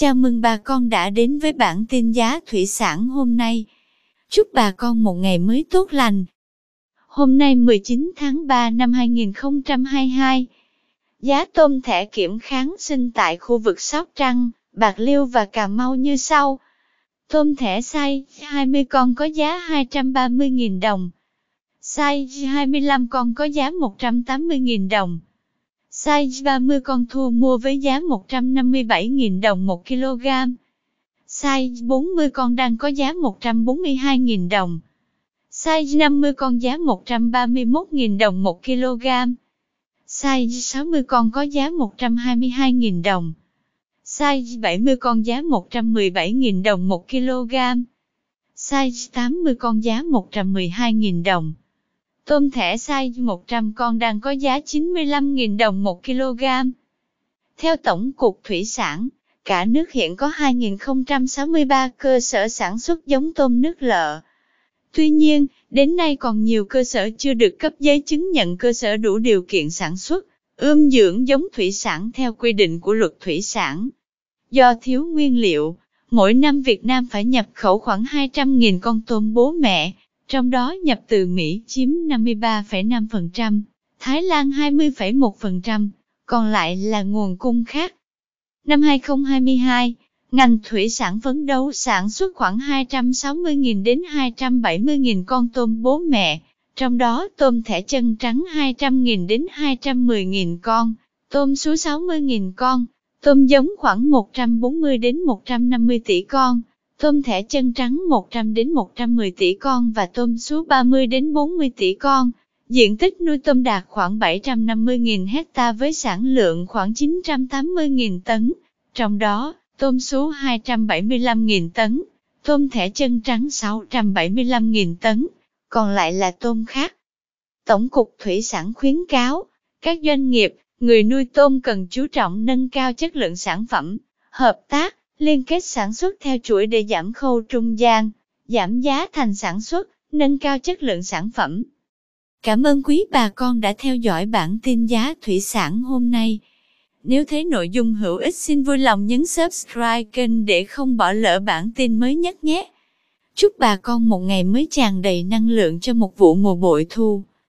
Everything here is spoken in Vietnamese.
Chào mừng bà con đã đến với bản tin giá thủy sản hôm nay. Chúc bà con một ngày mới tốt lành. Hôm nay 19 tháng 3 năm 2022, giá tôm thẻ kiểm kháng sinh tại khu vực Sóc Trăng, Bạc Liêu và Cà Mau như sau. Tôm thẻ size 20 con có giá 230.000 đồng. Size 25 con có giá 180.000 đồng. Size 30 con thua mua với giá 157.000 đồng 1 kg. Size 40 con đang có giá 142.000 đồng. Size 50 con giá 131.000 đồng 1 kg. Size 60 con có giá 122.000 đồng. Size 70 con giá 117.000 đồng 1 kg. Size 80 con giá 112.000 đồng. Tôm thẻ size 100 con đang có giá 95.000 đồng 1 kg. Theo Tổng cục Thủy sản, cả nước hiện có 2.063 cơ sở sản xuất giống tôm nước lợ. Tuy nhiên, đến nay còn nhiều cơ sở chưa được cấp giấy chứng nhận cơ sở đủ điều kiện sản xuất, ươm dưỡng giống thủy sản theo quy định của luật thủy sản. Do thiếu nguyên liệu, mỗi năm Việt Nam phải nhập khẩu khoảng 200.000 con tôm bố mẹ, trong đó nhập từ Mỹ chiếm 53,5%, Thái Lan 20,1%, còn lại là nguồn cung khác. Năm 2022, ngành thủy sản phấn đấu sản xuất khoảng 260.000 đến 270.000 con tôm bố mẹ, trong đó tôm thẻ chân trắng 200.000 đến 210.000 con, tôm sú 60.000 con, tôm giống khoảng 140 đến 150 tỷ con, tôm thẻ chân trắng 100 đến 110 tỷ con và tôm sú 30 đến 40 tỷ con. Diện tích nuôi tôm đạt khoảng 750.000 hecta với sản lượng khoảng 980.000 tấn, trong đó tôm sú 275.000 tấn, tôm thẻ chân trắng 675.000 tấn, còn lại là tôm khác. Tổng cục Thủy sản khuyến cáo, các doanh nghiệp, người nuôi tôm cần chú trọng nâng cao chất lượng sản phẩm, hợp tác, liên kết sản xuất theo chuỗi để giảm khâu trung gian, giảm giá thành sản xuất, nâng cao chất lượng sản phẩm. Cảm ơn quý bà con đã theo dõi bản tin giá thủy sản hôm nay. Nếu thấy nội dung hữu ích xin vui lòng nhấn subscribe kênh để không bỏ lỡ bản tin mới nhất nhé. Chúc bà con một ngày mới tràn đầy năng lượng cho một vụ mùa bội thu.